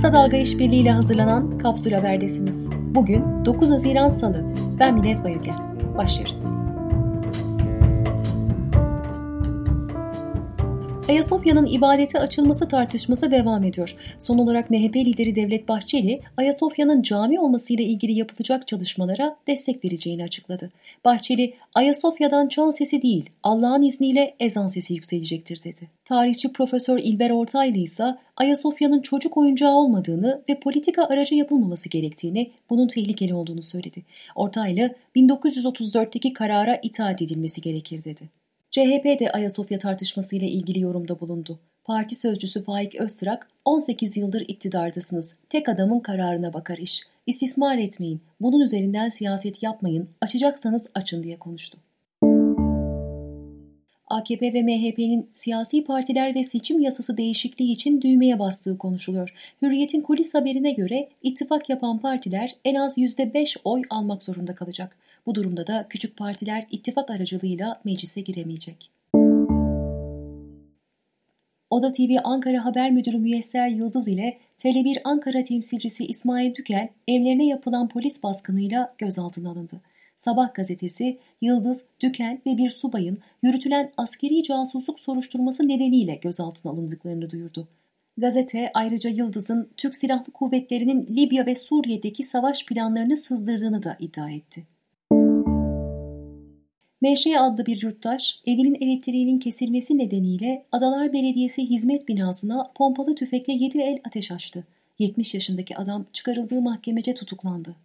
Kısa Dalga İşbirliği ile hazırlanan Kapsül Haber'desiniz. Bugün 9 Haziran Salı. Ben Minez Bayülgen. Başlıyoruz. Ayasofya'nın ibadete açılması tartışması devam ediyor. Son olarak MHP lideri Devlet Bahçeli, Ayasofya'nın cami olmasıyla ilgili yapılacak çalışmalara destek vereceğini açıkladı. Bahçeli, Ayasofya'dan çan sesi değil, Allah'ın izniyle ezan sesi yükselecektir dedi. Tarihçi Profesör İlber Ortaylı ise Ayasofya'nın çocuk oyuncağı olmadığını ve politika aracı yapılmaması gerektiğini, bunun tehlikeli olduğunu söyledi. Ortaylı, 1934'teki karara itaat edilmesi gerekir dedi. CHP de Ayasofya tartışmasıyla ilgili yorumda bulundu. Parti sözcüsü Faik Öztrak, 18 yıldır iktidardasınız. Tek adamın kararına bakar iş. İstismar etmeyin. Bunun üzerinden siyaset yapmayın. Açacaksanız açın diye konuştu. AKP ve MHP'nin siyasi partiler ve seçim yasası değişikliği için düğmeye bastığı konuşuluyor. Hürriyet'in kulis haberine göre ittifak yapan partiler en az %5 oy almak zorunda kalacak. Bu durumda da küçük partiler ittifak aracılığıyla meclise giremeyecek. Oda TV Ankara Haber Müdürü Müyesser Yıldız ile Tele1 Ankara temsilcisi İsmail Dükel evlerine yapılan polis baskınıyla gözaltına alındı. Sabah gazetesi Yıldız, Dükel ve bir subayın yürütülen askeri casusluk soruşturması nedeniyle gözaltına alındıklarını duyurdu. Gazete ayrıca Yıldız'ın Türk Silahlı Kuvvetleri'nin Libya ve Suriye'deki savaş planlarını sızdırdığını da iddia etti. Meşe adlı bir yurttaş evinin elektriğinin kesilmesi nedeniyle Adalar Belediyesi hizmet binasına pompalı tüfekle 7 el ateş açtı. 70 yaşındaki adam çıkarıldığı mahkemece tutuklandı.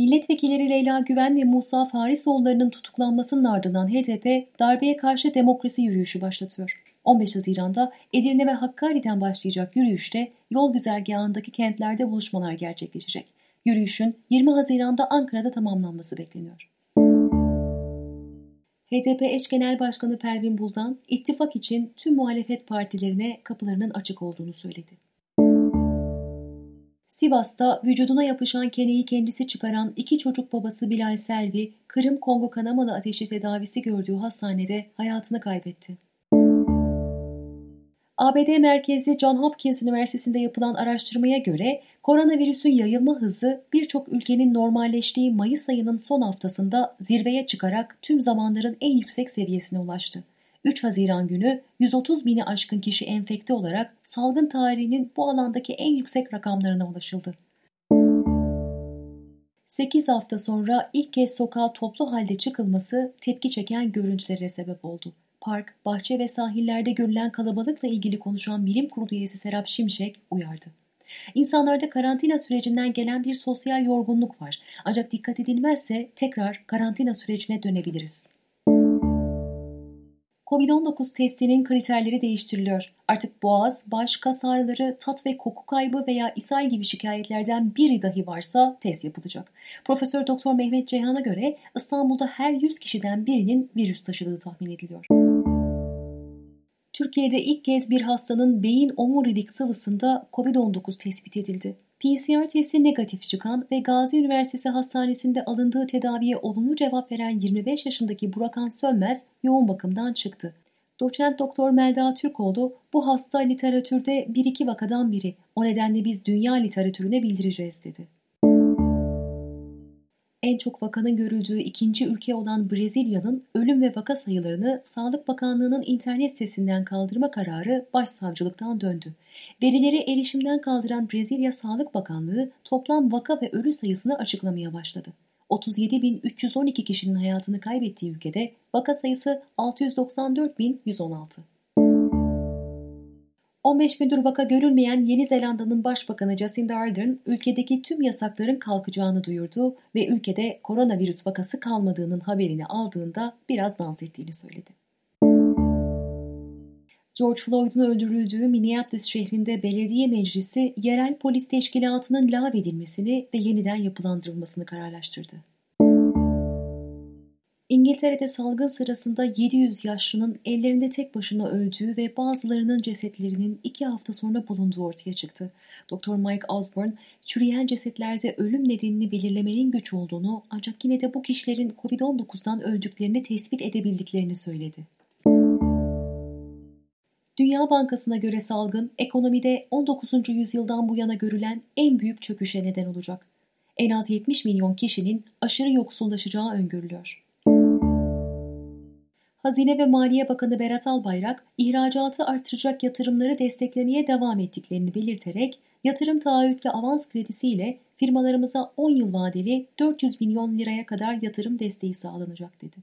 Milletvekilleri Leyla Güven ve Musa Farisoğulları'nın tutuklanmasının ardından HDP darbeye karşı demokrasi yürüyüşü başlatıyor. 15 Haziran'da Edirne ve Hakkari'den başlayacak yürüyüşte yol güzergahındaki kentlerde buluşmalar gerçekleşecek. Yürüyüşün 20 Haziran'da Ankara'da tamamlanması bekleniyor. HDP eş genel başkanı Pervin Buldan, ittifak için tüm muhalefet partilerine kapılarının açık olduğunu söyledi. Sivas'ta vücuduna yapışan keneyi kendisi çıkaran iki çocuk babası Bilal Selvi, Kırım Kongo kanamalı ateşi tedavisi gördüğü hastanede hayatını kaybetti. ABD merkezli John Hopkins Üniversitesi'nde yapılan araştırmaya göre koronavirüsün yayılma hızı birçok ülkenin normalleştiği Mayıs ayının son haftasında zirveye çıkarak tüm zamanların en yüksek seviyesine ulaştı. 3 Haziran günü 130 bini aşkın kişi enfekte olarak salgın tarihinin bu alandaki en yüksek rakamlarına ulaşıldı. 8 hafta sonra ilk kez sokağa toplu halde çıkılması tepki çeken görüntülere sebep oldu. Park, bahçe ve sahillerde görülen kalabalıkla ilgili konuşan bilim kurulu üyesi Serap Şimşek uyardı. İnsanlarda karantina sürecinden gelen bir sosyal yorgunluk var. Ancak dikkat edilmezse tekrar karantina sürecine dönebiliriz. Covid-19 testinin kriterleri değiştiriliyor. Artık boğaz, baş, kas ağrıları, tat ve koku kaybı veya ishal gibi şikayetlerden biri dahi varsa test yapılacak. Profesör Doktor Mehmet Ceyhan'a göre İstanbul'da her 100 kişiden birinin virüs taşıdığı tahmin ediliyor. Türkiye'de ilk kez bir hastanın beyin omurilik sıvısında COVID-19 tespit edildi. PCR testi negatif çıkan ve Gazi Üniversitesi Hastanesi'nde alındığı tedaviye olumlu cevap veren 25 yaşındaki Burakan Sönmez yoğun bakımdan çıktı. Doçent Doktor Melda Türkoğlu bu hasta literatürde bir iki vakadan biri. O nedenle biz dünya literatürüne bildireceğiz dedi. En çok vakanın görüldüğü ikinci ülke olan Brezilya'nın ölüm ve vaka sayılarını Sağlık Bakanlığı'nın internet sitesinden kaldırma kararı başsavcılıktan döndü. Verileri erişimden kaldıran Brezilya Sağlık Bakanlığı toplam vaka ve ölü sayısını açıklamaya başladı. 37.312 kişinin hayatını kaybettiği ülkede vaka sayısı 694.116. 15 gündür vaka görülmeyen Yeni Zelanda'nın Başbakanı Jacinda Ardern ülkedeki tüm yasakların kalkacağını duyurdu ve ülkede koronavirüs vakası kalmadığının haberini aldığında biraz dans ettiğini söyledi. George Floyd'un öldürüldüğü Minneapolis şehrinde belediye meclisi yerel polis teşkilatının lağvedilmesini ve yeniden yapılandırılmasını kararlaştırdı. İngiltere'de salgın sırasında 700 yaşlının evlerinde tek başına öldüğü ve bazılarının cesetlerinin iki hafta sonra bulunduğu ortaya çıktı. Dr. Mike Osborne, çürüyen cesetlerde ölüm nedenini belirlemenin güç olduğunu ancak yine de bu kişilerin COVID-19'dan öldüklerini tespit edebildiklerini söyledi. Dünya Bankası'na göre salgın ekonomide 19. yüzyıldan bu yana görülen en büyük çöküşe neden olacak. En az 70 milyon kişinin aşırı yoksullaşacağı öngörülüyor. Hazine ve Maliye Bakanı Berat Albayrak, ihracatı artıracak yatırımları desteklemeye devam ettiklerini belirterek, yatırım taahhüt ve avans kredisiyle firmalarımıza 10 yıl vadeli 400 milyon liraya kadar yatırım desteği sağlanacak dedi.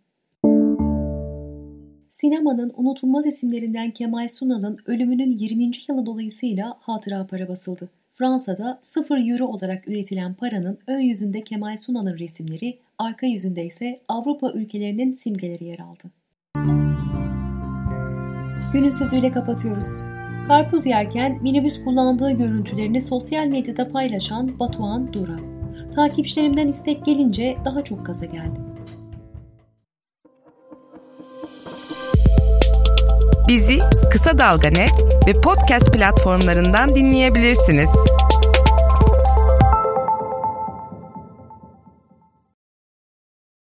Sinemanın unutulmaz isimlerinden Kemal Sunal'ın ölümünün 20. yılı dolayısıyla hatıra para basıldı. Fransa'da 0 euro olarak üretilen paranın ön yüzünde Kemal Sunal'ın resimleri, arka yüzünde ise Avrupa ülkelerinin simgeleri yer aldı. Günün sözüyle kapatıyoruz. Karpuz yerken minibüs kullandığı görüntülerini sosyal medyada paylaşan Batuhan Dura. Takipçilerimden istek gelince daha çok gaza geldim. Bizi Kısa Dalga ve podcast platformlarından dinleyebilirsiniz.